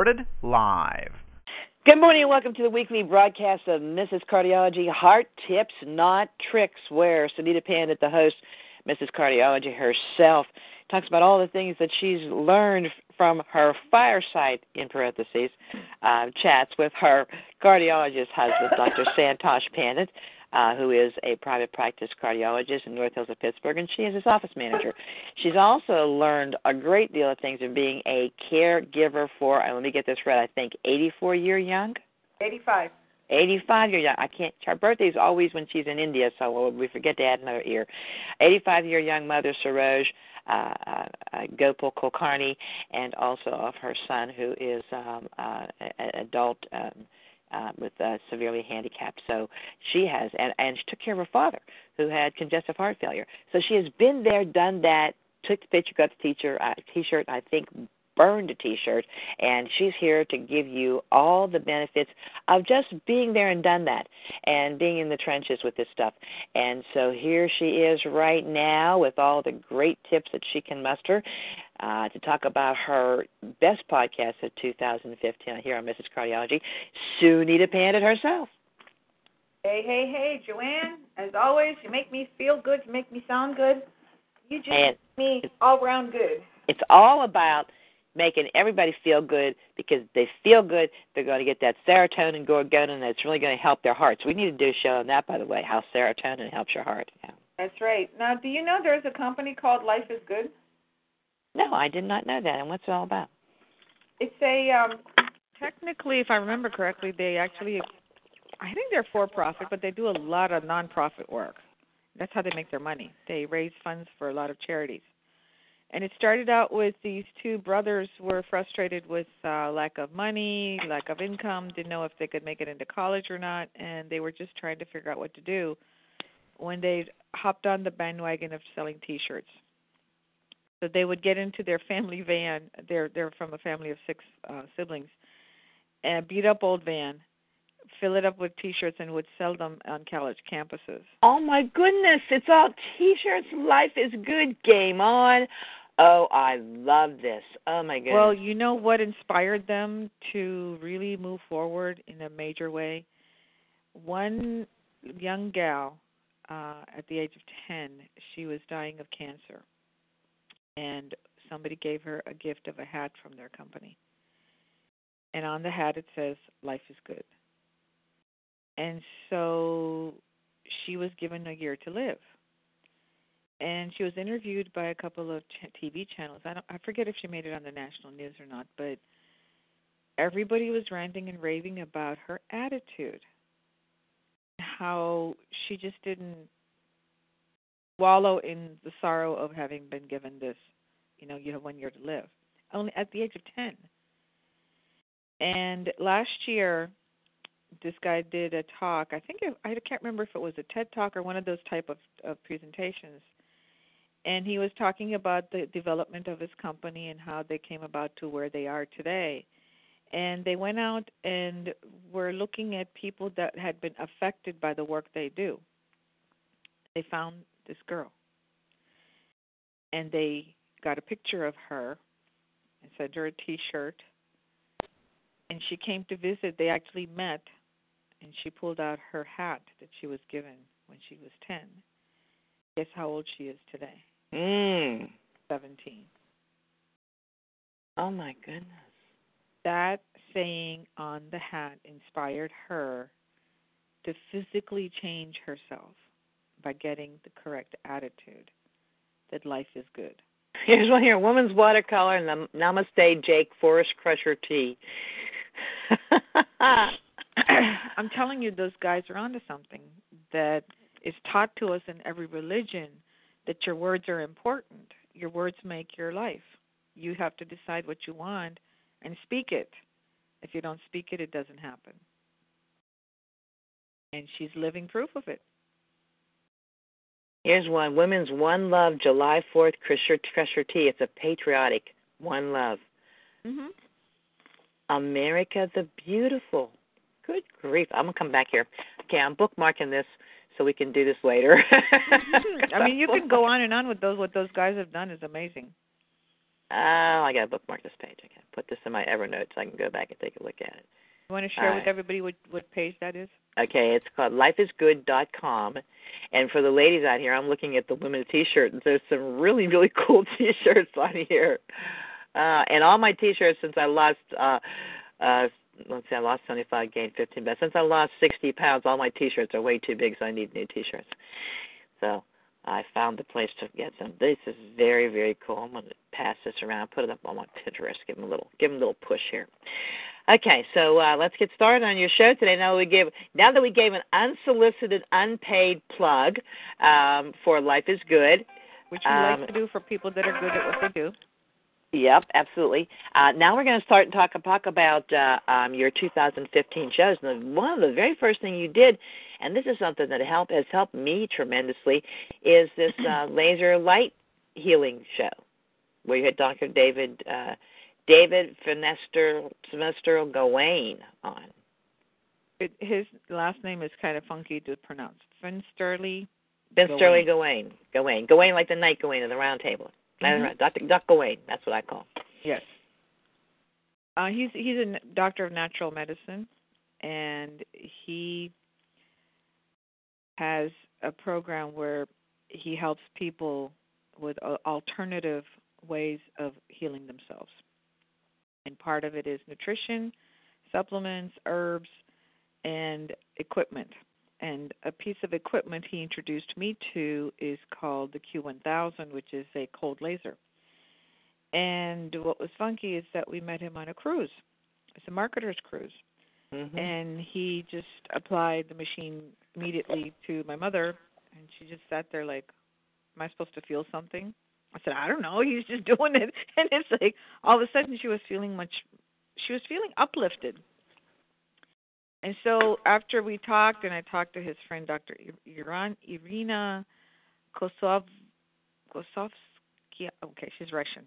Recorded live. Good morning and welcome to the weekly broadcast of Mrs. Cardiology Heart Tips, Not Tricks, where Sunita Pandit, the host, Mrs. Cardiology herself, talks about all the things that she's learned from her fireside, in parentheses, uh, chats with her cardiologist husband, Dr. Santosh Pandit uh, who is a private practice cardiologist in North Hills of Pittsburgh, and she is his office manager. She's also learned a great deal of things in being a caregiver for, uh, let me get this right, I think 84 year young? 85. 85 year young. I can't. Her birthday is always when she's in India, so we forget to add another year. 85 year young mother Saroj uh, uh, Gopal Kulkarni, and also of her son who is um, uh, an adult. Um, uh, with uh, severely handicapped. So she has, and and she took care of her father who had congestive heart failure. So she has been there, done that. Took the picture, got the teacher uh, t-shirt. I think burned a t-shirt, and she's here to give you all the benefits of just being there and done that, and being in the trenches with this stuff. And so here she is right now with all the great tips that she can muster uh, to talk about her best podcast of 2015 here on Mrs. Cardiology, Sunita Pandit herself. Hey, hey, hey, Joanne. As always, you make me feel good. You make me sound good. You just and make me all round good. It's all about making everybody feel good because they feel good, they're going to get that serotonin going, and it's really going to help their hearts. We need to do a show on that, by the way, how serotonin helps your heart. Yeah. That's right. Now, do you know there's a company called Life is Good? No, I did not know that. And what's it all about? It's a um technically, if I remember correctly, they actually I think they're for profit, but they do a lot of nonprofit work. That's how they make their money. They raise funds for a lot of charities. And it started out with these two brothers were frustrated with uh lack of money, lack of income, didn't know if they could make it into college or not, and they were just trying to figure out what to do when they hopped on the bandwagon of selling t-shirts so they would get into their family van. They're they're from a family of six uh, siblings, and beat up old van, fill it up with T-shirts, and would sell them on college campuses. Oh my goodness! It's all T-shirts. Life is good. Game on. Oh, I love this. Oh my goodness. Well, you know what inspired them to really move forward in a major way? One young gal uh at the age of 10, she was dying of cancer and somebody gave her a gift of a hat from their company. And on the hat it says, Life is good. And so she was given a year to live. And she was interviewed by a couple of TV channels. I don't I forget if she made it on the national news or not, but everybody was ranting and raving about her attitude. How she just didn't wallow in the sorrow of having been given this. You know, you have one year to live. Only at the age of 10. And last year, this guy did a talk. I think it, I can't remember if it was a TED talk or one of those type of, of presentations. And he was talking about the development of his company and how they came about to where they are today. And they went out and were looking at people that had been affected by the work they do. They found this girl. And they got a picture of her and sent her a t shirt. And she came to visit. They actually met, and she pulled out her hat that she was given when she was 10. Guess how old she is today? Mm. 17. Oh my goodness. That saying on the hat inspired her to physically change herself by getting the correct attitude that life is good. Here's one here: woman's watercolor and the Namaste Jake Forest Crusher Tee. I'm telling you, those guys are onto something that is taught to us in every religion that your words are important your words make your life. You have to decide what you want and speak it. If you don't speak it, it doesn't happen. And she's living proof of it. Here's one Women's One Love, July 4th, Crusher, Crusher Tee. It's a patriotic One Love. Mm-hmm. America the Beautiful. Good grief. I'm going to come back here. Okay, I'm bookmarking this so we can do this later. I mean, you can go on and on with those. What those guys have done is amazing. Oh, I got to bookmark this page. I got to put this in my Evernote so I can go back and take a look at it. You want to share with everybody what what page that is? Okay, it's called lifeisgood.com. And for the ladies out here, I'm looking at the women's T-shirt, there's some really really cool T-shirts on here. Uh, and all my T-shirts since I lost, uh, uh, let's see, I lost 25, gained 15. But since I lost 60 pounds, all my T-shirts are way too big, so I need new T-shirts. So I found the place to get some. This is very very cool. I'm going to pass this around, put it up on my Pinterest, give them a little give them a little push here. Okay, so uh, let's get started on your show today. Now we gave now that we gave an unsolicited, unpaid plug um, for Life is Good, which we um, like to do for people that are good at what they do. Yep, absolutely. Uh, now we're going to start and talk, talk about uh, um, your 2015 shows. And one of the very first thing you did, and this is something that help has helped me tremendously, is this uh, laser light healing show, where you had Dr. David uh, David Finester Finester Gawain on. It, his last name is kind of funky to pronounce. Finsterly. Finsterly Gawain. Gawain. Gawain like the knight Gawain of the round table. Mm-hmm. Dr. Duck Gawain. That's what I call. Yes. Uh, he's he's a doctor of natural medicine, and he has a program where he helps people with uh, alternative ways of healing themselves and part of it is nutrition, supplements, herbs, and equipment. And a piece of equipment he introduced me to is called the Q1000, which is a cold laser. And what was funky is that we met him on a cruise. It's a marketer's cruise. Mm-hmm. And he just applied the machine immediately to my mother, and she just sat there like, Am I supposed to feel something? I said, I don't know. He's just doing it, and it's like all of a sudden she was feeling much. She was feeling uplifted. And so after we talked, and I talked to his friend Dr. Iran, Irina Kosov, Kosovsky. Okay, she's Russian,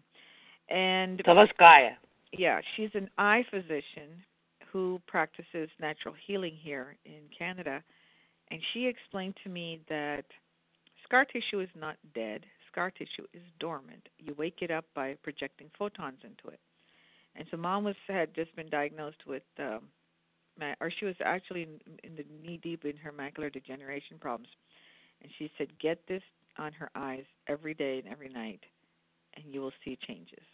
and Kosovskaya. Yeah, she's an eye physician who practices natural healing here in Canada, and she explained to me that scar tissue is not dead scar tissue is dormant. You wake it up by projecting photons into it. And so mom was had just been diagnosed with um or she was actually in, in the knee deep in her macular degeneration problems. And she said, "Get this on her eyes every day and every night, and you will see changes."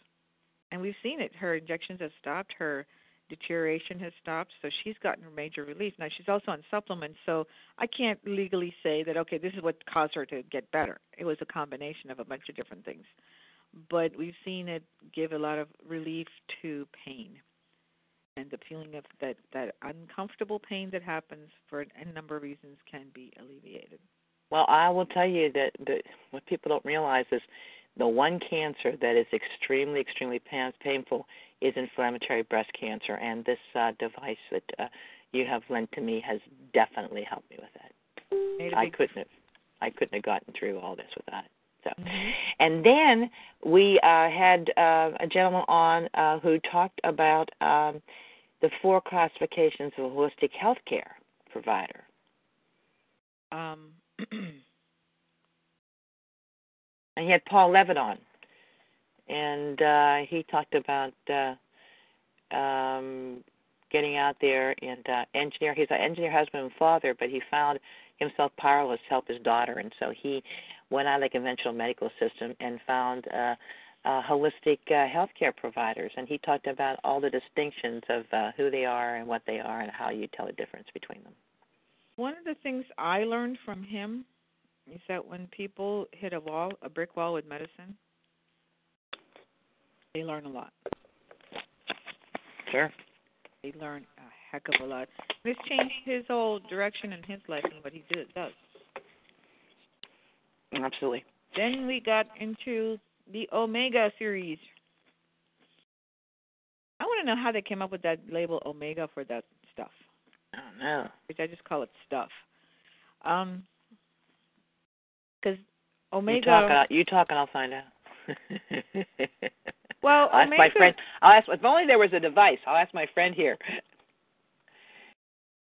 And we've seen it. Her injections have stopped. Her deterioration has stopped, so she's gotten major relief. Now she's also on supplements, so I can't legally say that okay, this is what caused her to get better. It was a combination of a bunch of different things. But we've seen it give a lot of relief to pain. And the feeling of that that uncomfortable pain that happens for a number of reasons can be alleviated. Well, I will tell you that, that what people don't realize is the one cancer that is extremely, extremely painful is inflammatory breast cancer, and this uh, device that uh, you have lent to me has definitely helped me with that. I couldn't have, I couldn't have gotten through all this without it. So, mm-hmm. and then we uh, had uh, a gentleman on uh, who talked about um, the four classifications of a holistic healthcare provider. Um. and he had Paul Levitt on and uh, he talked about uh, um, getting out there and uh, engineer. He's an engineer husband and father, but he found himself powerless to help his daughter, and so he went out of the conventional medical system and found uh, uh, holistic uh, healthcare providers. And he talked about all the distinctions of uh, who they are and what they are, and how you tell the difference between them. One of the things I learned from him is that when people hit a wall, a brick wall with medicine, they learn a lot. Sure. They learn a heck of a lot. This changed his whole direction in his life and what he did, does. Absolutely. Then we got into the omega series. I want to know how they came up with that label omega for that stuff. I don't know. Which I just call it stuff. Um, because omega. You talk, you talk, and I'll find out. well, I'll omega, ask my friend. I'll ask if only there was a device. I'll ask my friend here.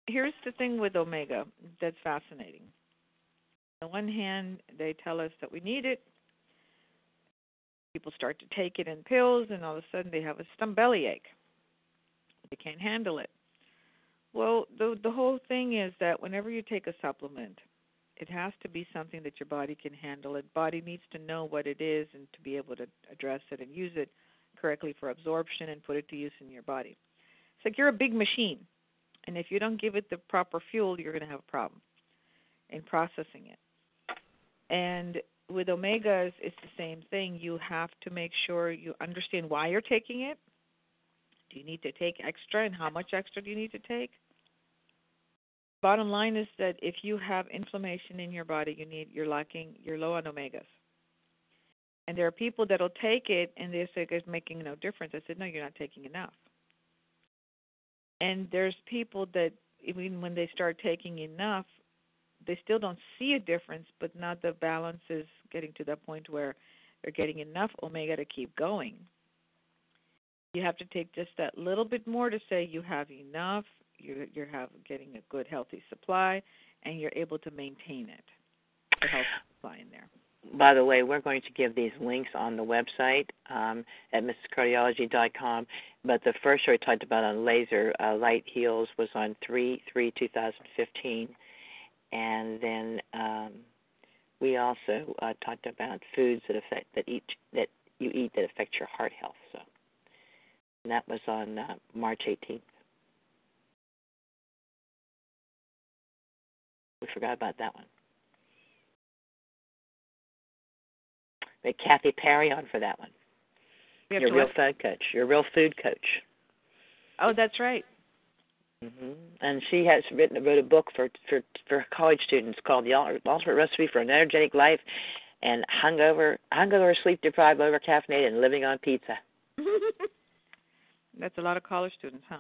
Here's the thing with omega that's fascinating. On the one hand, they tell us that we need it. People start to take it in pills, and all of a sudden they have a stomach belly ache. They can't handle it. Well, the the whole thing is that whenever you take a supplement, it has to be something that your body can handle. It body needs to know what it is and to be able to address it and use it correctly for absorption and put it to use in your body. It's like you're a big machine, and if you don't give it the proper fuel, you're going to have a problem in processing it. And with omegas, it's the same thing. You have to make sure you understand why you're taking it. Do you need to take extra, and how much extra do you need to take? Bottom line is that if you have inflammation in your body, you need you're lacking you're low on omegas. And there are people that'll take it and they say it's making no difference. I said, No, you're not taking enough. And there's people that even when they start taking enough, they still don't see a difference, but not the balance is getting to that point where they're getting enough omega to keep going. You have to take just that little bit more to say you have enough you're you're have, getting a good healthy supply, and you're able to maintain it. The healthy supply in there. By the way, we're going to give these links on the website um, at mrscardiology.com. But the first show we talked about on laser uh, light heals was on 3 3 2015. And then um, we also uh, talked about foods that affect that eat that you eat that affect your heart health. So and that was on uh, March 18th. We forgot about that one. We had Kathy Perry on for that one. Your real food coach. Your real food coach. Oh, that's right. Mm-hmm. And she has written wrote a book for for for college students called The Ultimate Recipe for an Energetic Life, and hungover, hungover, sleep deprived, over caffeinated, and living on pizza. That's a lot of college students, huh?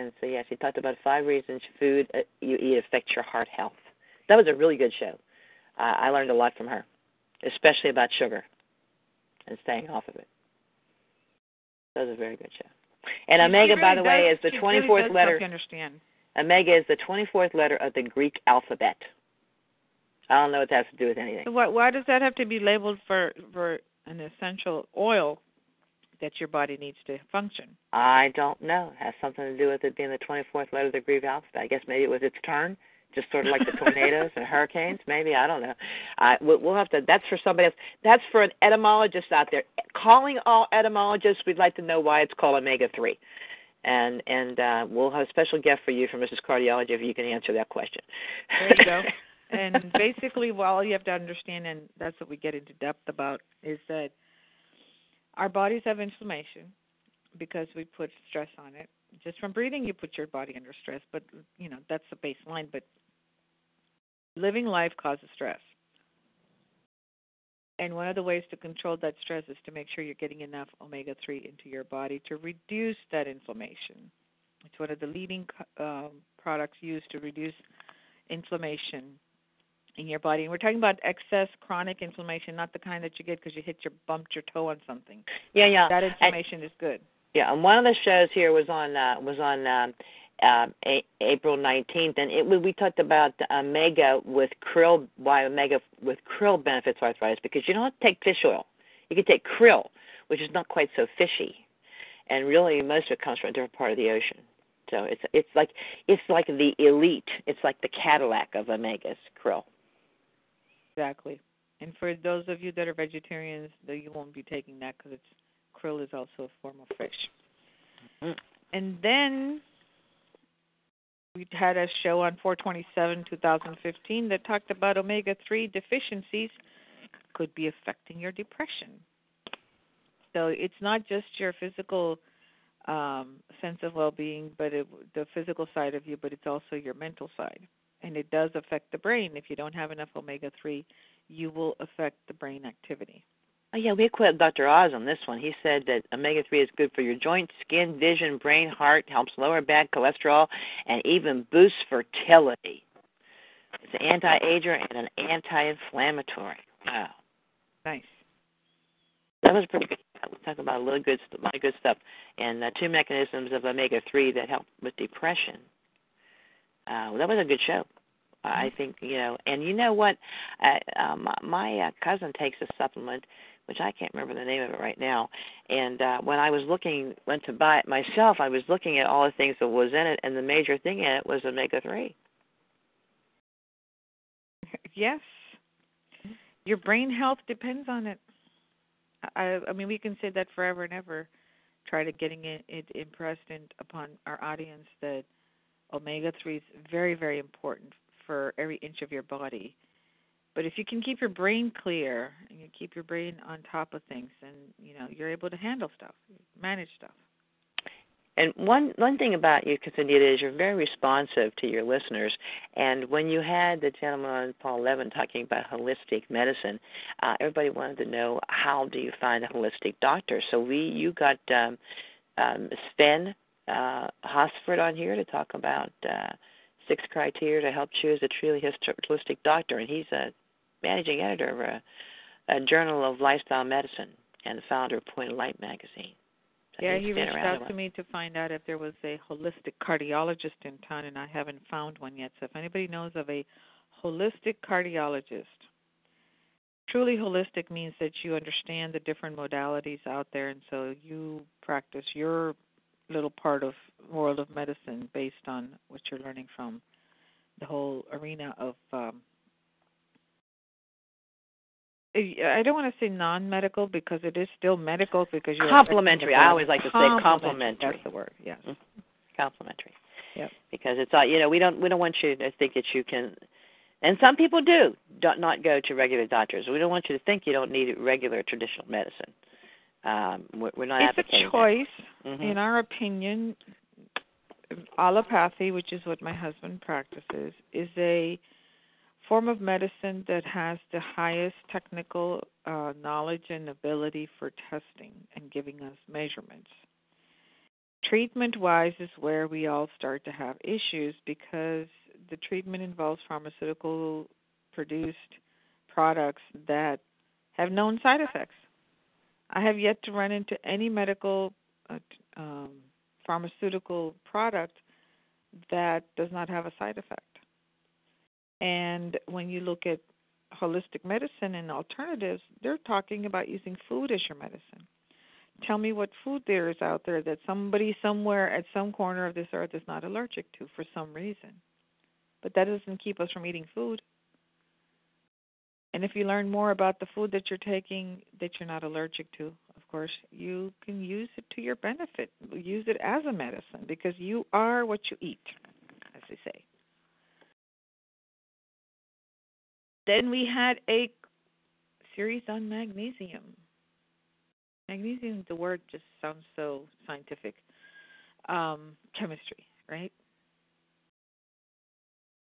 And so, yeah, she talked about five reasons food uh, you eat affects your heart health. That was a really good show. Uh, I learned a lot from her, especially about sugar and staying off of it. That was a very good show. And she, Omega, she by the does, way, is the 24th really letter. understand. Omega is the 24th letter of the Greek alphabet. I don't know what that has to do with anything. So why, why does that have to be labeled for for an essential oil that your body needs to function? I don't know. It has something to do with it being the 24th letter of the Greek alphabet. I guess maybe it was its turn, just sort of like the tornadoes and hurricanes. Maybe I don't know. I we'll have to. That's for somebody else. That's for an etymologist out there. Calling all etymologists, we'd like to know why it's called omega three. And and uh, we'll have a special gift for you from Mrs. Cardiology if you can answer that question. There you go. and basically, well, all you have to understand, and that's what we get into depth about, is that our bodies have inflammation because we put stress on it. Just from breathing, you put your body under stress, but you know that's the baseline. But living life causes stress, and one of the ways to control that stress is to make sure you're getting enough omega three into your body to reduce that inflammation. It's one of the leading um, products used to reduce inflammation in your body. And we're talking about excess chronic inflammation, not the kind that you get because you hit your bumped your toe on something. Yeah, yeah. That inflammation and, is good. Yeah, and one of the shows here was on uh, was on um, uh, a- April 19th, and it we talked about omega with krill, why omega with krill benefits arthritis because you don't have to take fish oil. You can take krill, which is not quite so fishy, and really most of it comes from a different part of the ocean. So it's it's like it's like the elite. It's like the Cadillac of omegas, krill. Exactly. And for those of you that are vegetarians, though you won't be taking that because it's krill is also a form of fish. Mm-hmm. And then we had a show on 427 2015 that talked about omega 3 deficiencies could be affecting your depression. So it's not just your physical um, sense of well-being, but it, the physical side of you, but it's also your mental side and it does affect the brain. If you don't have enough omega 3, you will affect the brain activity. Oh yeah, we quoted Dr. Oz on this one. He said that omega three is good for your joints, skin, vision, brain, heart, helps lower bad cholesterol, and even boosts fertility. It's an anti-ager and an anti-inflammatory. Wow, nice. That was pretty good. We'll talk about a little good, a lot of good stuff, and uh, two mechanisms of omega three that help with depression. Uh, that was a good show. I Mm-hmm. think you know, and you know what? Uh, um, my uh, cousin takes a supplement, which I can't remember the name of it right now. And uh, when I was looking, went to buy it myself, I was looking at all the things that was in it, and the major thing in it was omega three. Yes. Your brain health depends on it. I I mean we can say that forever and ever. Try to getting it, it impressed in, upon our audience that omega three is very, very important for every inch of your body. But if you can keep your brain clear and you keep your brain on top of things, then you know you're able to handle stuff, manage stuff. And one one thing about you, Cassandra, is you're very responsive to your listeners. And when you had the gentleman on Paul Levin talking about holistic medicine, uh, everybody wanted to know how do you find a holistic doctor. So we you got um, um, Sven uh, Hosford on here to talk about uh, six criteria to help choose a truly holistic doctor, and he's a managing editor of a, a journal of lifestyle medicine and the founder of Point of Light magazine. So yeah, he reached out to me to find out if there was a holistic cardiologist in town, and I haven't found one yet. So if anybody knows of a holistic cardiologist, truly holistic means that you understand the different modalities out there, and so you practice your little part of world of medicine based on what you're learning from the whole arena of um, I don't want to say non-medical because it is still medical because you're Complementary. I always like to say Complementary. complementary. That's the word. Yes. Mhm. Complimentary. Yep. Because it's all you know. We don't we don't want you to think that you can. And some people do don't not go to regular doctors. We don't want you to think you don't need regular traditional medicine. Um, we're, not It's advocating a choice. Mhm. In our opinion, allopathy, which is what my husband practices, is a form of medicine that has the highest technical uh, knowledge and ability for testing and giving us measurements. Treatment wise is where we all start to have issues because the treatment involves pharmaceutical produced products that have known side effects. I have yet to run into any medical uh, um, pharmaceutical product that does not have a side effect. And when you look at holistic medicine and alternatives, they're talking about using food as your medicine. Tell me what food there is out there that somebody somewhere at some corner of this earth is not allergic to for some reason. But that doesn't keep us from eating food. And if you learn more about the food that you're taking that you're not allergic to, of course, you can use it to your benefit. Use it as a medicine because you are what you eat, as they say. Then we had a series on magnesium. Magnesium, the word just sounds so scientific. Um, chemistry, right?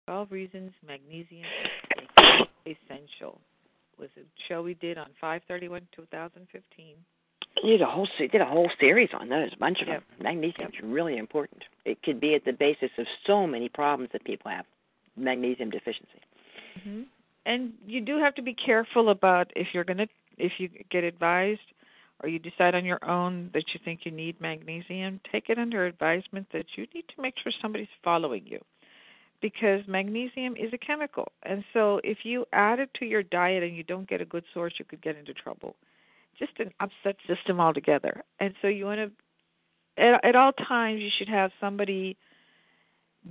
12 reasons magnesium is essential was a show we did on 531 2015 You did a whole se- did a whole series on those, a bunch of Yep. them. Magnesium is really important. It could be at the basis of so many problems that people have. Magnesium deficiency. hmm And you do have to be careful about if you're gonna if you get advised or you decide on your own that you think you need magnesium, take it under advisement that you need to make sure somebody's following you. Because magnesium is a chemical. And so if you add it to your diet and you don't get a good source, you could get into trouble. Just an upset system altogether. And so you want to at, at all times you should have somebody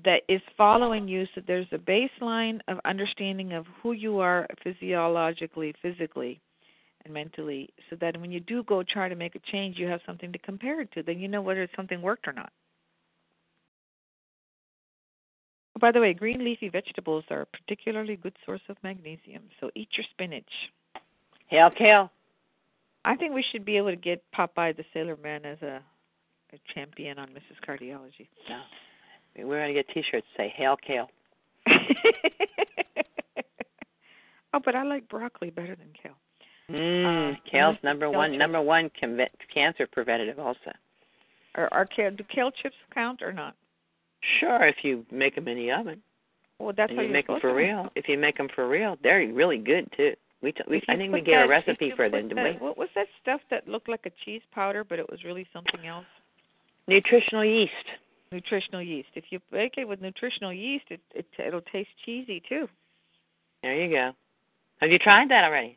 that is following you so there's a baseline of understanding of who you are physiologically, physically, and mentally, so that when you do go try to make a change, you have something to compare it to. Then you know whether something worked or not. By the way, green leafy vegetables are a particularly good source of magnesium, so eat your spinach. Hail, kale. I think we should be able to get Popeye the Sailor Man as a, a champion on Mrs. Cardiology. No. We're going to get T-shirts say "Hail, kale." Oh, but I like broccoli better than kale. Mm, uh, kale's number kale one, chips. number one cancer preventative also. Are, are kale, do kale chips count or not? Sure, if you make them in the oven. Well, that's and how you make them for real. If you make them for real, they're really good too. We, t- we I think we gave a recipe for them, didn't we? What was that stuff that looked like a cheese powder, but it was really something else? Nutritional yeast. Nutritional yeast. If you bake it with nutritional yeast, it, it it'll taste cheesy too. There you go. Have you tried that already?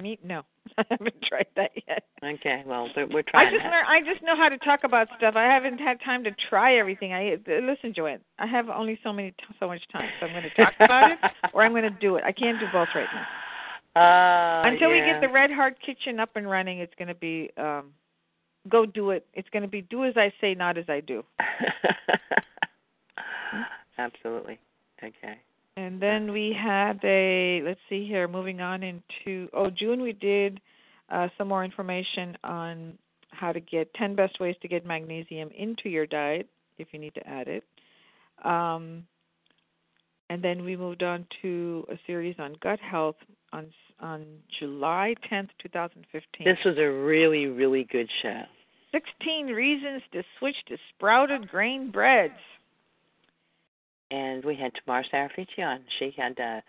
Me? No, I haven't tried that yet. Okay, well, we're, trying. I just learn. I just know how to talk about stuff. I haven't had time to try everything. I listen, Joanne. I have only so many so much time, so I'm going to talk about it or I'm going to do it. I can't do both right now. Uh, Until yeah. we get the Red Heart Kitchen up and running, it's going to be um go do it. It's going to be do as I say, not as I do. Absolutely. Okay. And then we had a let's see here, moving on into oh June we did uh, some more information on how to get 10 best ways to get magnesium into your diet if you need to add it. Um, and then we moved on to a series on gut health on on July 10th, 2015. This was a really really good show. 16 reasons to switch to sprouted grain breads and we had Tamar Sarafici on. She had uh,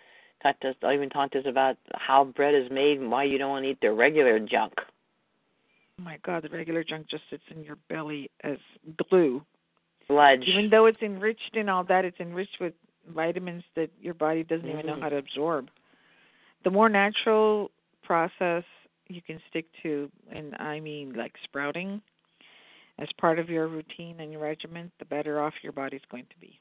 talked us, even talked to us about how bread is made and why you don't want to eat the regular junk. Oh my God, the regular junk just sits in your belly as glue. Sludge. Even though it's enriched in all that, it's enriched with vitamins that your body doesn't mm-hmm. even know how to absorb. The more natural process you can stick to, and I mean like sprouting, as part of your routine and your regimen, the better off your body's going to be.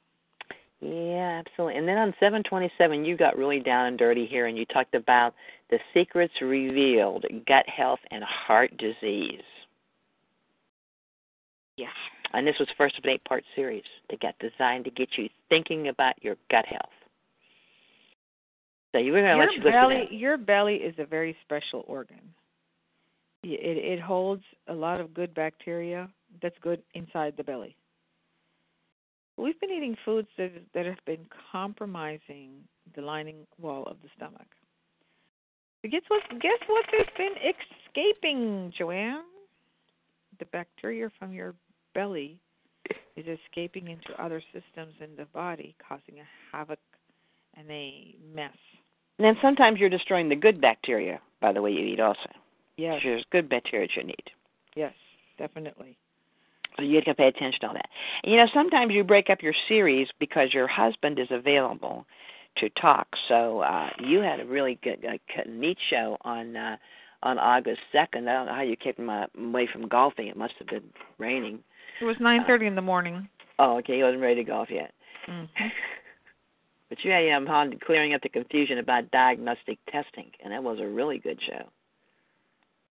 Yeah, absolutely. And then on 727, you got really down and dirty here, and you talked about the secrets revealed, gut health and heart disease. Yeah. And this was first of an eight-part series that got designed to get you thinking about your gut health. So you were going to let you belly, listen. Your belly is a very special organ. It it holds a lot of good bacteria that's good inside the belly we've been eating foods that that have been compromising the lining wall of the stomach. guess what? Guess what? There's been escaping, Joanne. The bacteria from your belly is escaping into other systems in the body, causing a havoc and a mess. And then sometimes you're destroying the good bacteria by the way you eat, also. Yes. There's good bacteria you need. Yes, definitely. So you have to pay attention to all that. And, you know, sometimes you break up your series because your husband is available to talk. So uh, you had a really good, uh, neat show on uh, on August second. I don't know how you kept him uh, away from golfing. It must have been raining. It was nine thirty uh, in the morning. Oh, okay. He wasn't ready to golf yet. Mm-hmm. but yeah, yeah, I'm clearing up the confusion about diagnostic testing, and that was a really good show.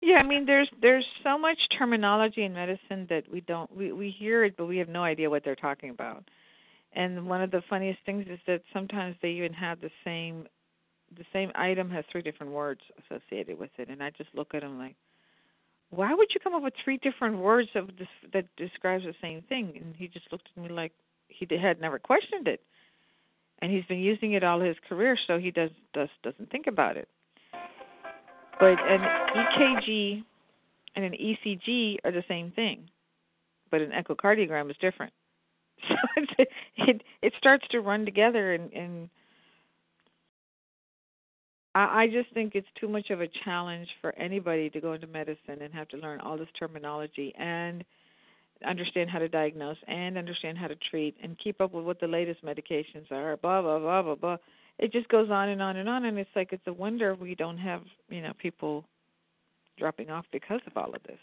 Yeah, I mean there's there's so much terminology in medicine that we don't we we hear it but we have no idea what they're talking about. And one of the funniest things is that sometimes they even have the same the same item has three different words associated with it and I just look at them like why would you come up with three different words of this that describes the same thing? And he just looked at me like he had never questioned it. And he's been using it all his career so he does does doesn't think about it. But an EKG and an ECG are the same thing, but an echocardiogram is different. So it it, it starts to run together, and, and I, I just think it's too much of a challenge for anybody to go into medicine and have to learn all this terminology and understand how to diagnose and understand how to treat and keep up with what the latest medications are. Blah blah blah blah blah it just goes on and on and on and it's like it's a wonder we don't have you know people dropping off because of all of this.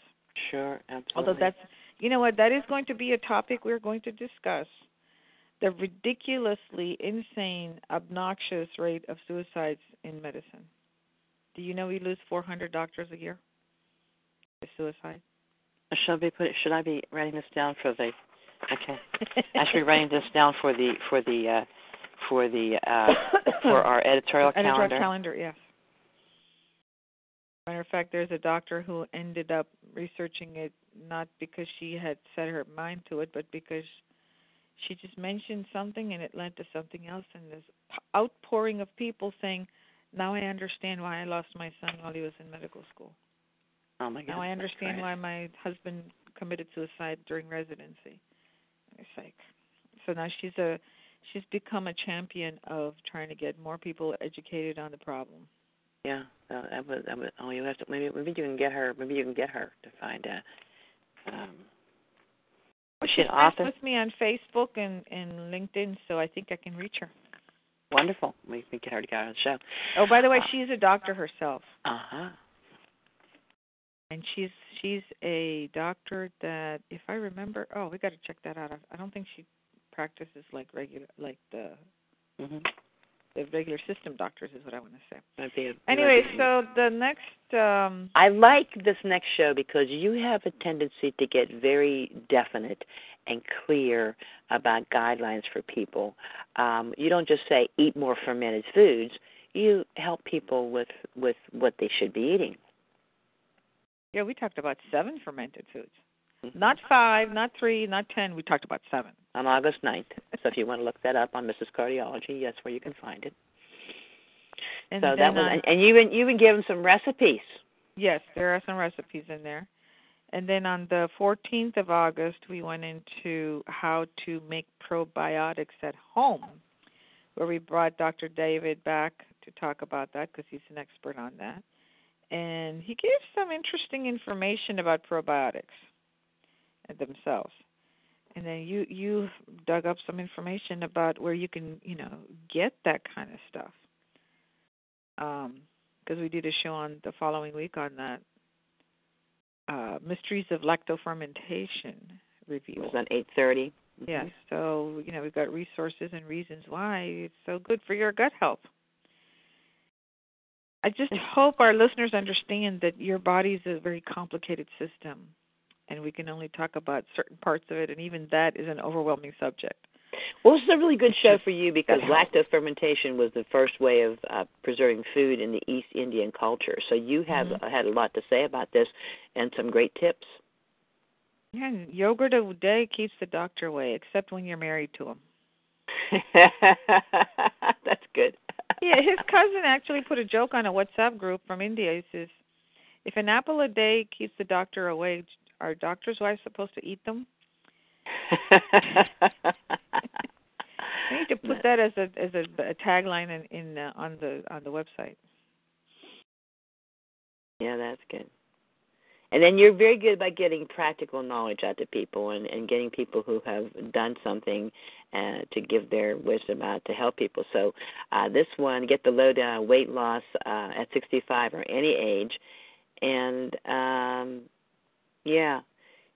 Sure absolutely. Although that's you know what that is going to be a topic we're going to discuss. The ridiculously insane obnoxious rate of suicides in medicine. Do you know we lose 400 doctors a year to suicide? Should I be put should I be writing this down for the okay. I should be writing this down for the for the uh for the uh, for our editorial calendar. Editorial calendar, yes. Matter of fact, there's a doctor who ended up researching it not because she had set her mind to it, but because she just mentioned something and it led to something else, and this outpouring of people saying, now I understand why I lost my son while he was in medical school. Oh my God. Now I understand why my husband committed suicide during residency. It's like so now she's a she's become a champion of trying to get more people educated on the problem. Yeah, uh, that was that was. Oh, you have to maybe maybe you can get her. Maybe you can get her to find out. Um, well, she she's author? with me on Facebook and and LinkedIn, so I think I can reach her. Wonderful. We can get her to get on the show. Oh, by the way, Uh, she's a doctor herself. Uh huh. and she's she's a doctor that if i remember oh we got to check that out I, I don't think she practices like regular like the Mhm. the regular system doctors is what i want to say That'd anyway so the next um I like this next show because you have a tendency to get very definite and clear about guidelines for people. Um, you don't just say eat more fermented foods. You help people with with what they should be eating. yeah we talked about seven fermented foods Mhm. not five not three not ten we talked about seven On August 9th. So if you want to look that up on Mrs. Cardiology, that's where you can find it. and so that was, on- uh, and, and you even you even give them some recipes. Yes, there are some recipes in there. And then on the 14th of August, we went into how to make probiotics at home, where we brought Dr. David back to talk about that because he's an expert on that. And he gave some interesting information about probiotics themselves. And then you you dug up some information about where you can, you know, get that kind of stuff. Um, because we did a show on the following week on that uh, mysteries of lactofermentation It review. was on 8:30. Yes, so you know we've got resources and reasons why it's so good for your gut health. I just hope our listeners understand that your body is a very complicated system, and we can only talk about certain parts of it, and even that is an overwhelming subject. Well, this is a really good show for you because that fermentation was the first way of uh, preserving food in the East Indian culture. So you have Mhm. had a lot to say about this and some great tips. Yeah, yogurt a day keeps the doctor away, except when you're married to him. That's good. yeah, his cousin actually put a joke on a WhatsApp group from India. He says, "If an apple a day keeps the doctor away, are doctors' wives supposed to eat them?" We need to put that as a as a, a tagline in, in uh, on the on the website. Yeah, that's good. And then you're very good about getting practical knowledge out to people and, and getting people who have done something uh, to give their wisdom out to help people. So uh, this one, get the lowdown on weight loss uh, at 65 or any age, and um, yeah,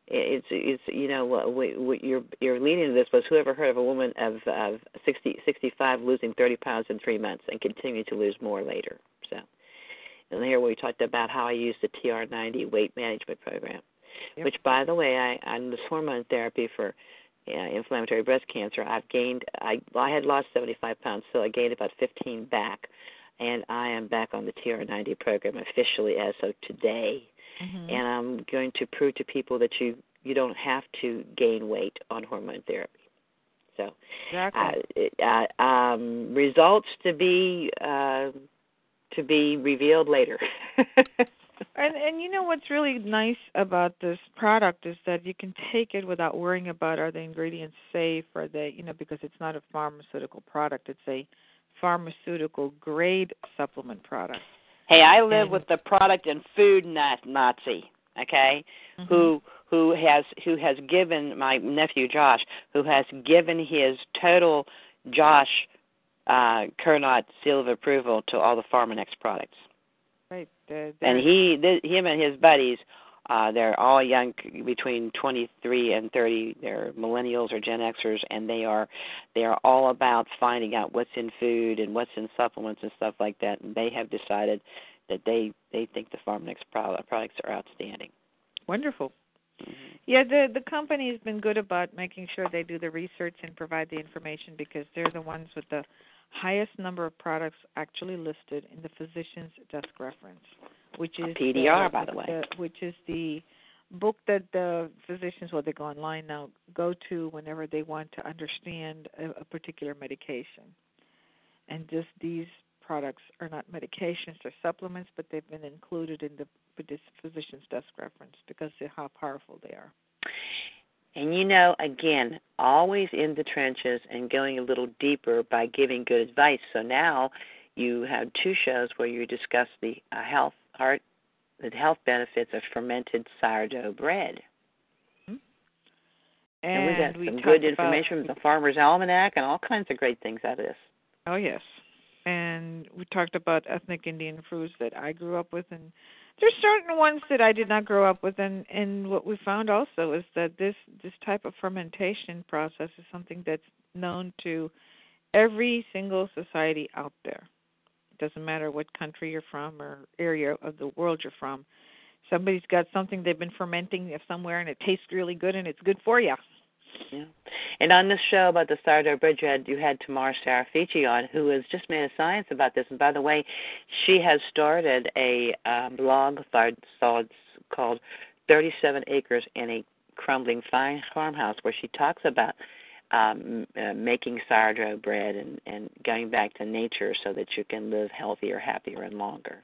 it's it's you know what what you're you're leading to this was whoever heard of a woman of of 60 65 losing 30 pounds in three months and continuing to lose more later. So and here we talked about how I use the TR90 weight management program, Yep. which, by the way, I on this hormone therapy for uh, inflammatory breast cancer. I've gained. I well, I had lost 75 pounds, so I gained about 15 back, and I am back on the TR90 program officially as of today. Mm-hmm. And I'm going to prove to people that you you don't have to gain weight on hormone therapy. So exactly. uh, uh, um, results to be uh, to be revealed later. And and you know what's really nice about this product is that you can take it without worrying about are the ingredients safe or they you know because it's not a pharmaceutical product it's a pharmaceutical grade supplement product. Hey, I live with the product and food Nazi. Okay, Mm-hmm. who who has who has given my nephew Josh, who has given his total Josh uh Kernot seal of approval to all the Pharmanex products. right and he th- him and his buddies uh they're all young between 23 and 30 they're millennials or gen xers and they are they are all about finding out what's in food and what's in supplements and stuff like that. And they have decided that they they think the product, products are outstanding. Wonderful. Yeah, the the company has been good about making sure they do the research and provide the information because they're the ones with the highest number of products actually listed in the physician's desk reference, which A is PDR, by the way. which is the book that the physicians, well, they go online now, go to whenever they want to understand a, a particular medication. And just these products are not medications or supplements, but they've been included in the physician's desk reference because of how powerful they are. And you know, again, always in the trenches and going a little deeper by giving good advice. So now you have two shows where you discuss the uh, health heart the health benefits of fermented sourdough bread. Mm-hmm. And, and, we got we some good about, information from the Farmer's Almanac and all kinds of great things out of this. Oh yes, and we talked about ethnic Indian foods that I grew up with, and there's certain ones that I did not grow up with, and and what we found also is that this this type of fermentation process is something that's known to every single society out there. It doesn't matter what country you're from or area of the world you're from. Somebody's got something they've been fermenting somewhere, and it tastes really good, and it's good for you. Yeah. And on this show about the sourdough bread, you had Tamar Sarafici on, who has just made a science about this. And by the way, she has started a um, blog called 37 Acres in a Crumbling Fine Farmhouse, where she talks about um, uh, making sourdough bread and, and going back to nature so that you can live healthier, happier, and longer.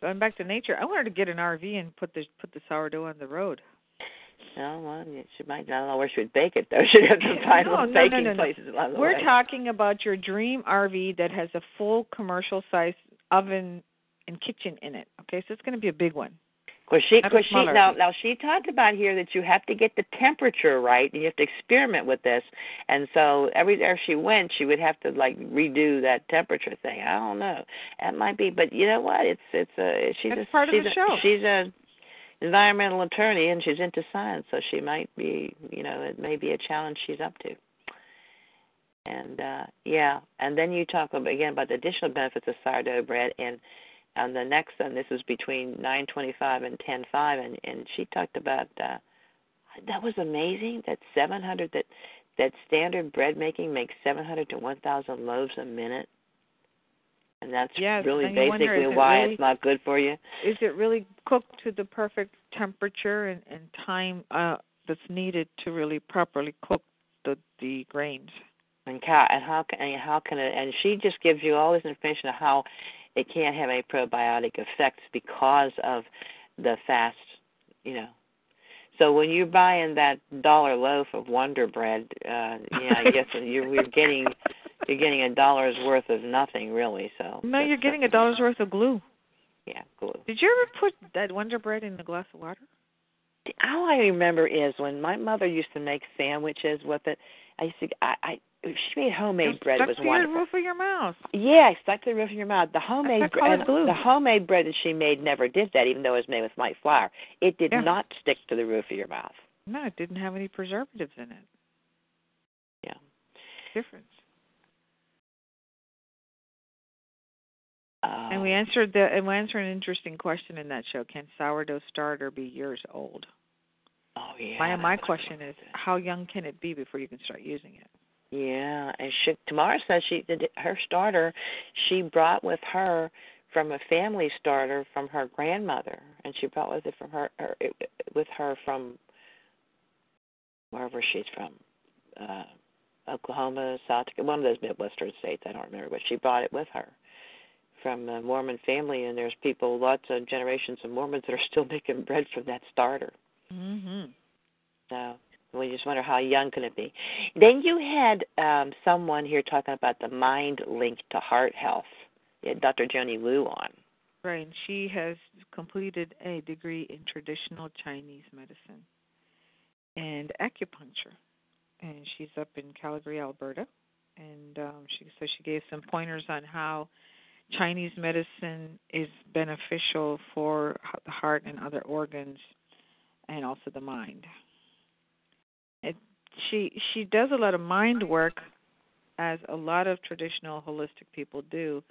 Going back to nature, I wanted to get an RV and put the put the sourdough on the road. No, well, she might I don't know where she would bake it though. She'd have to find no, no, no, baking no, no, places along the We're way. talking about your dream RV that has a full commercial size oven and kitchen in it. Okay, so it's going to be a big one. Because she, Not cause she, now, now she talked about here that you have to get the temperature right, and you have to experiment with this. And so every time she went, she would have to like redo that temperature thing. I don't know. That might be, but you know what? It's it's a she's That's a, part of the a, show. She's a environmental attorney, and she's into science, so she might be, you know, it may be a challenge she's up to. And uh yeah, and then you talk about, again about the additional benefits of sourdough bread, and and the next one, this was between 9:25 and 10:05, and and she talked about uh that was amazing that 700 that that standard bread making makes 700 to 1,000 loaves a minute, and that's Yes, really and wonder, basically is it why really- it's not good for you. Is it really cooked to the perfect temperature and, and time uh, that's needed to really properly cook the the grains? and how and how can and how can it and she just gives you all this information of how it can't have any probiotic effects because of the fast you know so when you're buying that dollar loaf of wonder bread uh yeah i guess you're you're getting you're getting a dollar's worth of nothing really so No, you're getting a dollar's worth of glue. Yeah glue Did you ever put that Wonder Bread in a glass of water? all i remember is when my mother used to make sandwiches with it i used to i i she made homemade bread stuck was to wonderful your roof of your mouth. Yeah, stuck to the roof of your mouth. The homemade bread, the homemade bread that she made never did that, even though it was made with white flour. It did Yeah. not stick to the roof of your mouth. No, it didn't have any preservatives in it. Yeah. Difference. Uh, and we answered the and we answered an interesting question in that show. Can sourdough starter be years old? oh yeah. my my question is, how young can it be before you can start using it? Yeah, and she Tamara says she did her starter. She brought with her from a family starter from her grandmother, and she brought with it from her, her it, with her from wherever she's from, uh Oklahoma, South Dakota, one of those Midwestern states. I don't remember, but she brought it with her from a Mormon family, and there's people, lots of generations of Mormons that are still making bread from that starter. Mhm. So we just wonder how young can it be. Then you had um, someone here talking about the mind link to heart health. You had Dr. Joni Wu on. Right. and She has completed a degree in traditional Chinese medicine and acupuncture, and she's up in Calgary, Alberta. And um, she so she gave some pointers on how Chinese medicine is beneficial for the heart and other organs, and also the mind. It, she she does a lot of mind work, as a lot of traditional holistic people do,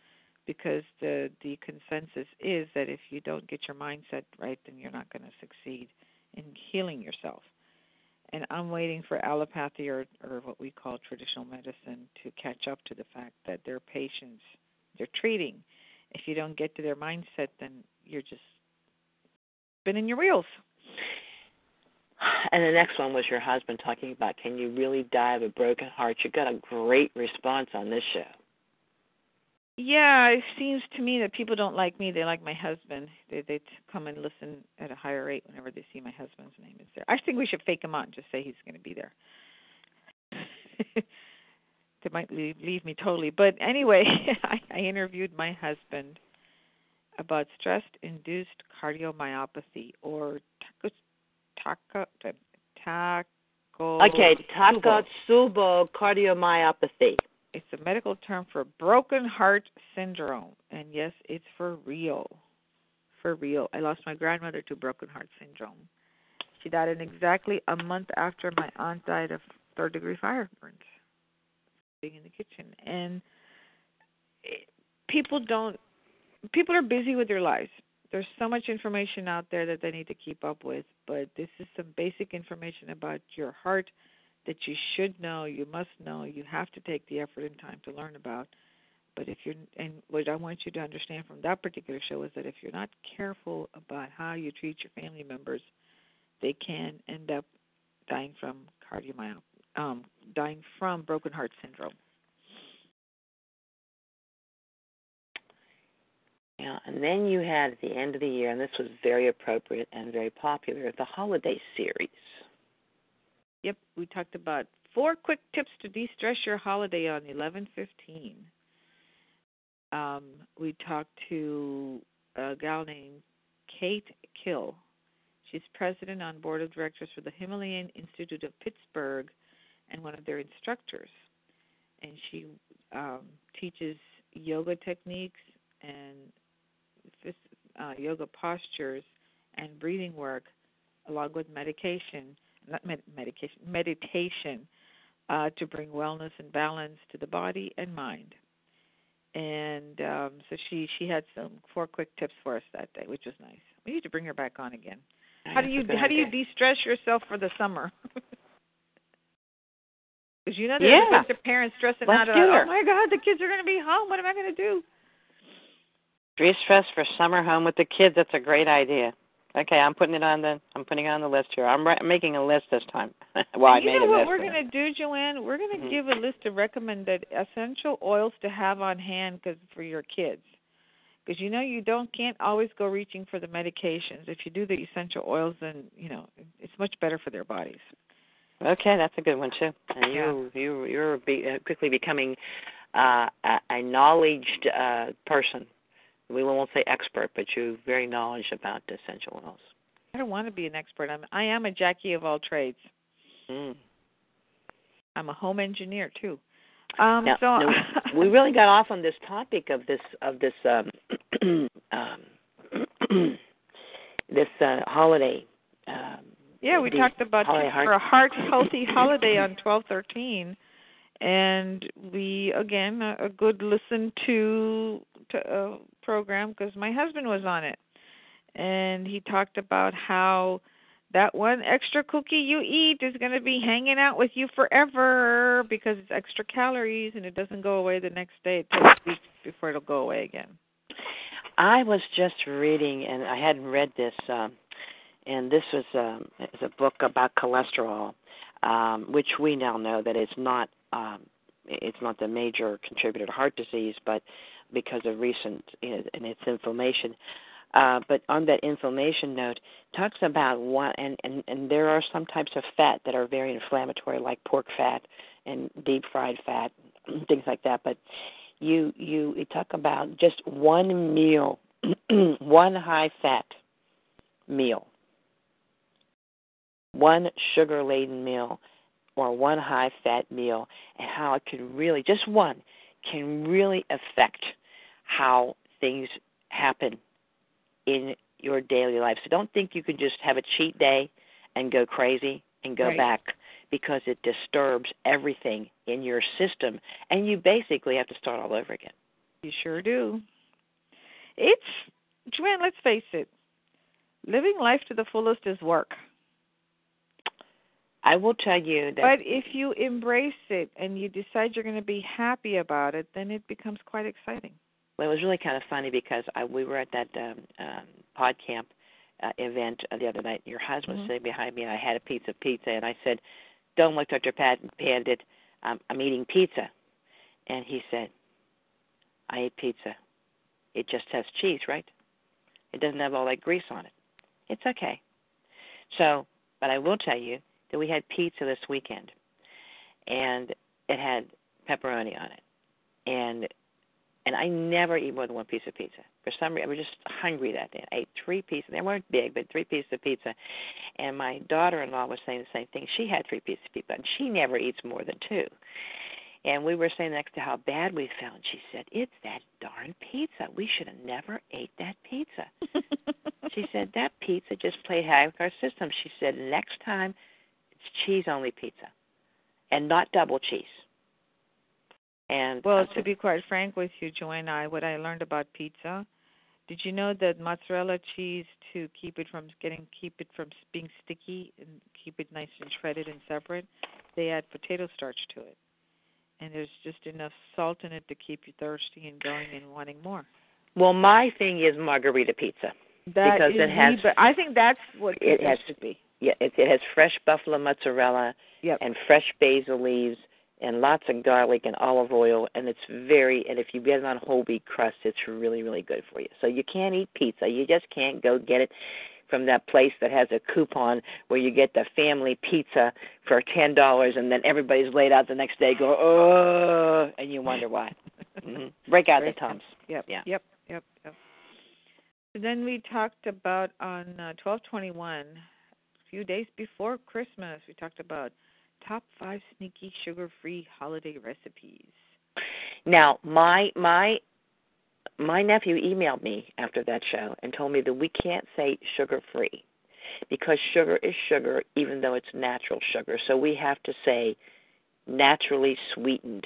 because the the consensus is that if you don't get your mindset right, then you're not going to succeed in healing yourself. And I'm waiting for allopathy or or what we call traditional medicine to catch up to the fact that their patients they're treating. If you don't get to their mindset, then you're just spinning your wheels. And the next one was your husband talking about can you really die of a broken heart? You got a great response on this show. Yeah, it seems to me that people don't like me. They like my husband. They they come and listen at a higher rate whenever they see my husband's name is there. I think we should fake him out and just say he's going to be there. they might leave, leave me totally. But anyway, I, I interviewed my husband about stress-induced cardiomyopathy or taco taco. Okay, Takotsubo cardiomyopathy. It's a medical term for broken heart syndrome, and yes, it's for real. For real. I lost my grandmother to broken heart syndrome. She died in exactly a month after my aunt died of third degree fire burns being in the kitchen. And people don't people are busy with their lives. There's so much information out there that they need to keep up with but this is some basic information about your heart that you should know you must know you have to take the effort and time to learn about. But if you're and what i want you to understand from that particular show is that if you're not careful about how you treat your family members they can end up dying from cardiomyopathy um, dying from broken heart syndrome. Yeah, and then you had at the end of the year, and this was very appropriate and very popular, the holiday series. Yep, we talked about four quick tips to de-stress your holiday on eleven fifteen. Um, we talked to a gal named Kate Kill. She's president on board of directors for the Himalayan Institute of Pittsburgh and one of their instructors. And she um, teaches yoga techniques and uh, yoga postures and breathing work, along with medication, not med- medication, meditation, uh, to bring wellness and balance to the body and mind. And um, so she she had some four quick tips for us that day, which was nice. We need to bring her back on again. How do you how do you de-stress yourself for the summer? Because you know there's yeah. a bunch of parents stressing Let's out about, oh my God, the kids are going to be home. What am I going to do? De-stress for summer home with the kids. That's a great idea. Okay, I'm putting it on the I'm putting it on the list here. I'm, I'm making a list this time. well, you made know what we're going to do, Joanne? We're going to mm-hmm. give a list of recommended essential oils to have on hand cause, for your kids. Because you know you don't can't always go reaching for the medications. If you do the essential oils, then you know it's much better for their bodies. Okay, that's a good one too. And you yeah. you you're be, uh, quickly becoming uh, a, a knowledged uh, person. We won't say expert, but you're very knowledgeable about essential oils. I don't want to be an expert. I'm I am a Jackie of all trades. Mm. I'm a home engineer too. Um, now, so now, we really got off on this topic of this of this um, um, this uh, holiday. Um, yeah, we talked about for a heart healthy holiday on twelve thirteen, and we again a, a good listen to to uh, program because my husband was on it, and he talked about how that one extra cookie you eat is going to be hanging out with you forever because it's extra calories and it doesn't go away the next day. It takes weeks before it'll go away again. I was just reading, and I hadn't read this. Um, and this was um, is a book about cholesterol, um, which we now know that it's not um, it's not the major contributor to heart disease, but because of recent and its inflammation. Uh, but on that inflammation note, talks about what and, and and there are some types of fat that are very inflammatory, like pork fat and deep fried fat, things like that. But you you, you talk about just one meal, one high fat meal one sugar laden meal or one high fat meal and how it can really just one can really affect how things happen in your daily life. So don't think you can just have a cheat day and go crazy and go right. back because it disturbs everything in your system and you basically have to start all over again. You sure do. It's Joanne, let's face it. Living life to the fullest is work. I will tell you that. But if you embrace it and you decide you're going to be happy about it, then it becomes quite exciting. Well, it was really kind of funny because I, we were at that um, um, pod camp uh, event the other night. Your husband mm-hmm. was sitting behind me, and I had a piece of pizza, and I said, "Don't look, Dr. Pat Pandit. Um, I'm eating pizza," and he said, I ate pizza. It just has cheese, right? It doesn't have all that grease on it. It's okay. So, but I will tell you that we had pizza this weekend, and it had pepperoni on it, and and I never eat more than one piece of pizza. For some reason, I was just hungry that day. I ate three pieces. They weren't big, but three pieces of pizza. And my daughter-in-law was saying the same thing. She had three pieces of pizza, and she never eats more than two. And we were saying next to how bad we felt. And she said, "It's that darn pizza. We should have never ate that pizza." she said that pizza just played havoc with our system. She said next time, cheese only pizza, and not double cheese. And well, to be quite frank with you, Joanna, I what I learned about pizza, did you know that mozzarella cheese to keep it from getting keep it from being sticky and keep it nice and shredded and separate, they add potato starch to it and there's just enough salt in it to keep you thirsty and going and wanting more. Well, my thing is margarita pizza that because it has. Me, but I think that's what it has to be. Yeah, it, it has fresh buffalo mozzarella yep. and fresh basil leaves and lots of garlic and olive oil, and it's very. And if you get it on whole wheat crust, it's really really good for you. So you can't eat pizza. You just can't go get it from that place that has a coupon where you get the family pizza for ten dollars, and then everybody's laid out the next day. Go oh, and you wonder why. mm-hmm. Break out the tums. Yep. Yeah. Yep. Yep. Yep. Then we talked about on uh, twelve twenty one, a few days before Christmas, we talked about top five sneaky sugar free holiday recipes. Now, my my my nephew emailed me after that show and told me that we can't say sugar free because sugar is sugar even though it's natural sugar. So we have to say naturally sweetened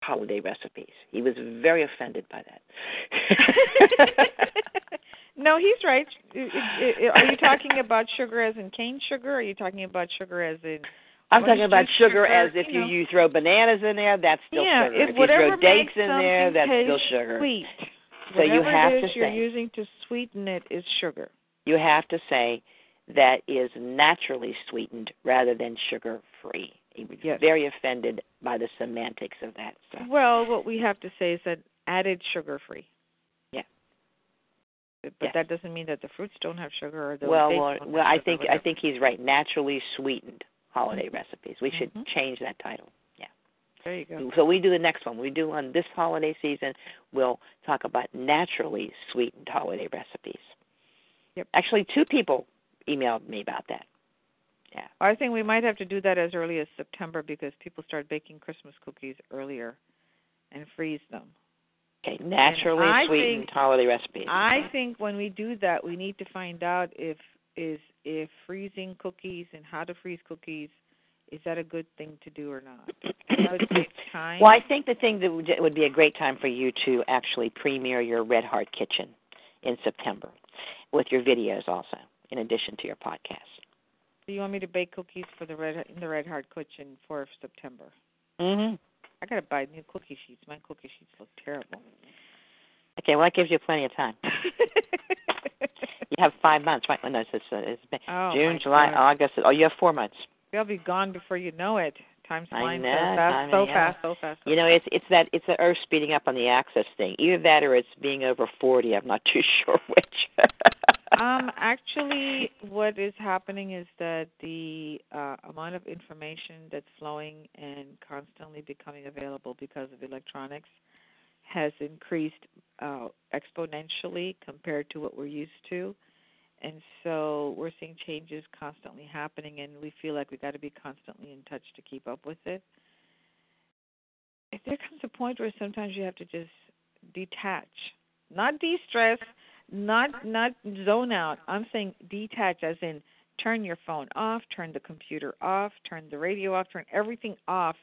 holiday recipes. He was very offended by that. no, he's right. Are you talking about sugar as in cane sugar? Or are you talking about sugar as in I'm talking about sugar, sugar, as if you, you, know. you throw bananas in there, that's still yeah, sugar. If, if you throw dates in there, that's still sugar. Sweet. So you whatever have it is to you're say using to sweeten it is sugar. You have to say that is naturally sweetened rather than sugar free. Yes. very offended by the semantics of that stuff. Well, what we have to say is that added sugar free. But yes. that doesn't mean that the fruits don't have sugar or the well, well, well. I think I think he's right. Naturally sweetened holiday mm-hmm. recipes. We should mm-hmm. change that title. Yeah. There you go. So we do the next one. We do on this holiday season. We'll talk about naturally sweetened holiday recipes. Yep. Actually, two people emailed me about that. Yeah. I think we might have to do that as early as September because people start baking Christmas cookies earlier and freeze them. Okay, naturally sweetened think, holiday recipes. I think when we do that, we need to find out if is if freezing cookies and how to freeze cookies is that a good thing to do or not? That would take time. Well, I think the thing that would, would be a great time for you to actually premiere your Red Heart Kitchen in September with your videos also, in addition to your podcast. Do you want me to bake cookies for the red in the Red Heart Kitchen for September? Mhm. I gotta buy new cookie sheets. My cookie sheets look terrible. Okay, well that gives you plenty of time. you have five months, right? Well, no, it's, it's, it's oh, June, July, God. August. Oh, you have four months. They'll be gone before you know it. Time's flying so fast, so fast, so fast. So You know, it's it's that it's the Earth speeding up on the axis thing. Either that, or it's being over forty. I'm not too sure which. Um, actually, what is happening is that the uh, amount of information that's flowing and constantly becoming available because of electronics has increased uh, exponentially compared to what we're used to. And so we're seeing changes constantly happening, and we feel like we got to be constantly in touch to keep up with it. If there comes a point where sometimes you have to just detach, not de-stress, not not zone out. I'm saying detach, as in turn your phone off, turn the computer off, turn the radio off, turn everything off,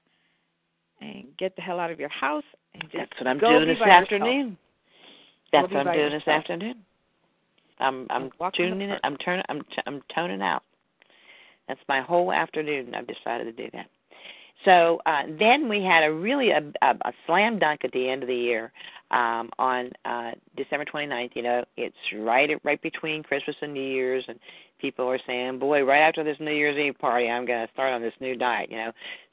and get the hell out of your house and just That's what I'm doing this yourself. afternoon. That's what I'm doing this afternoon. I'm I'm tuning it. I'm turning. I'm t- I'm toning out. That's my whole afternoon. I've decided to do that. So uh, then we had a really a, a, a slam dunk at the end of the year um, on uh, December 29th. You know, it's right right between Christmas and New Year's, and people are saying, "Boy, right after this New Year's Eve party, I'm going to start on this new diet." You know,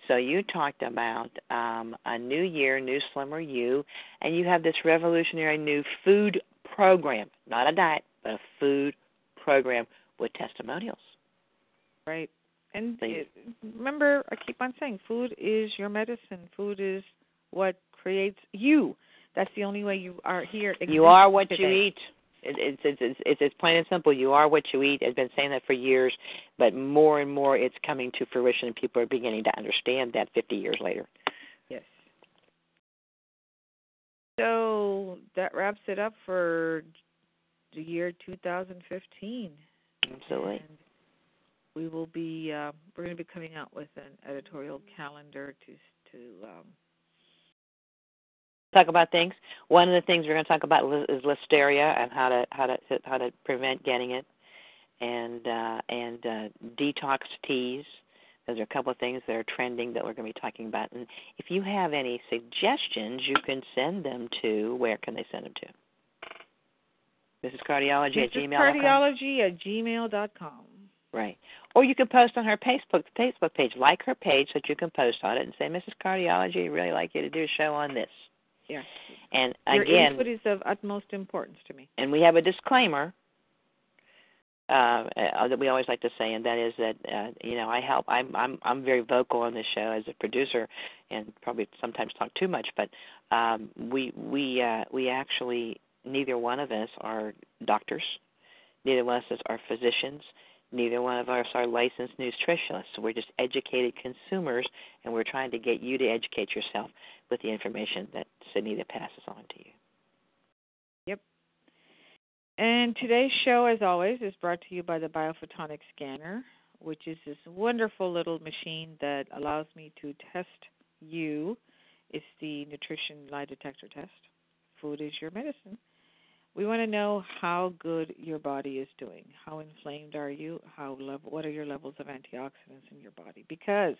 so you talked about um, a new year, new slimmer you, and you have this revolutionary new food program, not a diet, but a food program with testimonials. Right. And it, remember, I keep on saying, food is your medicine. Food is what creates you. That's the only way you are here. You are what today. you eat. It's it's it's it's it's plain and simple. You are what you eat. I've been saying that for years, but more and more it's coming to fruition, and people are beginning to understand that 50 years later. Yes. So that wraps it up for the year 2015. Absolutely. And we will be uh, we're going to be coming out with an editorial calendar to to um, talk about things. One of the things we're going to talk about is listeria and how to how to how to prevent getting it, and uh, and uh, detox teas. Those are a couple of things that are trending that we're going to be talking about. And if you have any suggestions, you can send them to where can they send them to? Mrs. Cardiology at gmail. Cardiology at gmail dot com. Right. Or you can post on her Facebook Facebook page. Like her page so that you can post on it and say, Mrs. Cardiology, I'd really like you to do a show on this. Yeah. And Your again, input is of utmost importance to me. and we have a disclaimer uh, uh, that we always like to say, and that is that uh, you know I help. I'm I'm I'm very vocal on this show as a producer, and probably sometimes talk too much. But um, we we uh, we actually neither one of us are doctors, neither one of us are physicians, neither one of us are licensed nutritionists. We're just educated consumers, and we're trying to get you to educate yourself with the information that Sunita passes on to you. Yep. And today's show, as always, is brought to you by the Biophotonic Scanner, which is this wonderful little machine that allows me to test you. It's the nutrition lie detector test. Food is your medicine. We want to know how good your body is doing. How inflamed are you? How level, what are your levels of antioxidants in your body? Because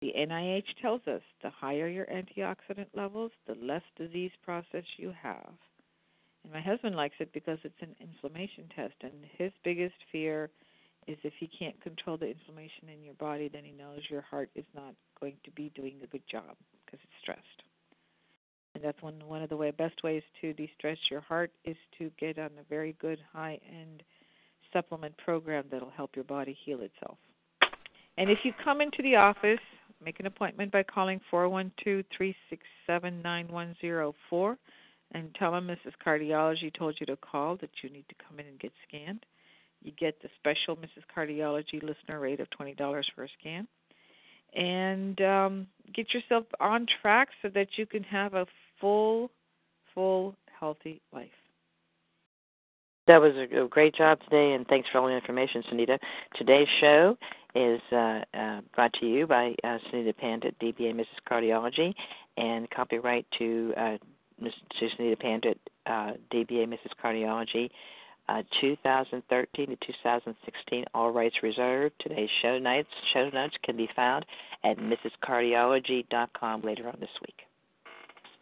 the NIH tells us the higher your antioxidant levels, the less disease process you have. And my husband likes it because it's an inflammation test, and his biggest fear is if he can't control the inflammation in your body, then he knows your heart is not going to be doing a good job because it's stressed. And that's one one of the way, best ways to de-stress your heart is to get on a very good high-end supplement program that'll help your body heal itself. And if you come into the office, make an appointment by calling 412-367-9104 and tell them Mrs. Cardiology told you to call that you need to come in and get scanned. You get the special Mrs. Cardiology listener rate of $20 for a scan. And um, get yourself on track so that you can have a full, full, healthy life. That was a, great job today, and thanks for all the information, Sunita. Today's show is uh, uh, brought to you by uh, Sunita Pandit, DBA Mrs. Cardiology, and copyright to uh, Ms. Sunita Pandit, uh, DBA Mrs. Cardiology, uh, 2013 to 2016. All rights reserved. Today's show notes show notes can be found at mrscardiology.com later on this week.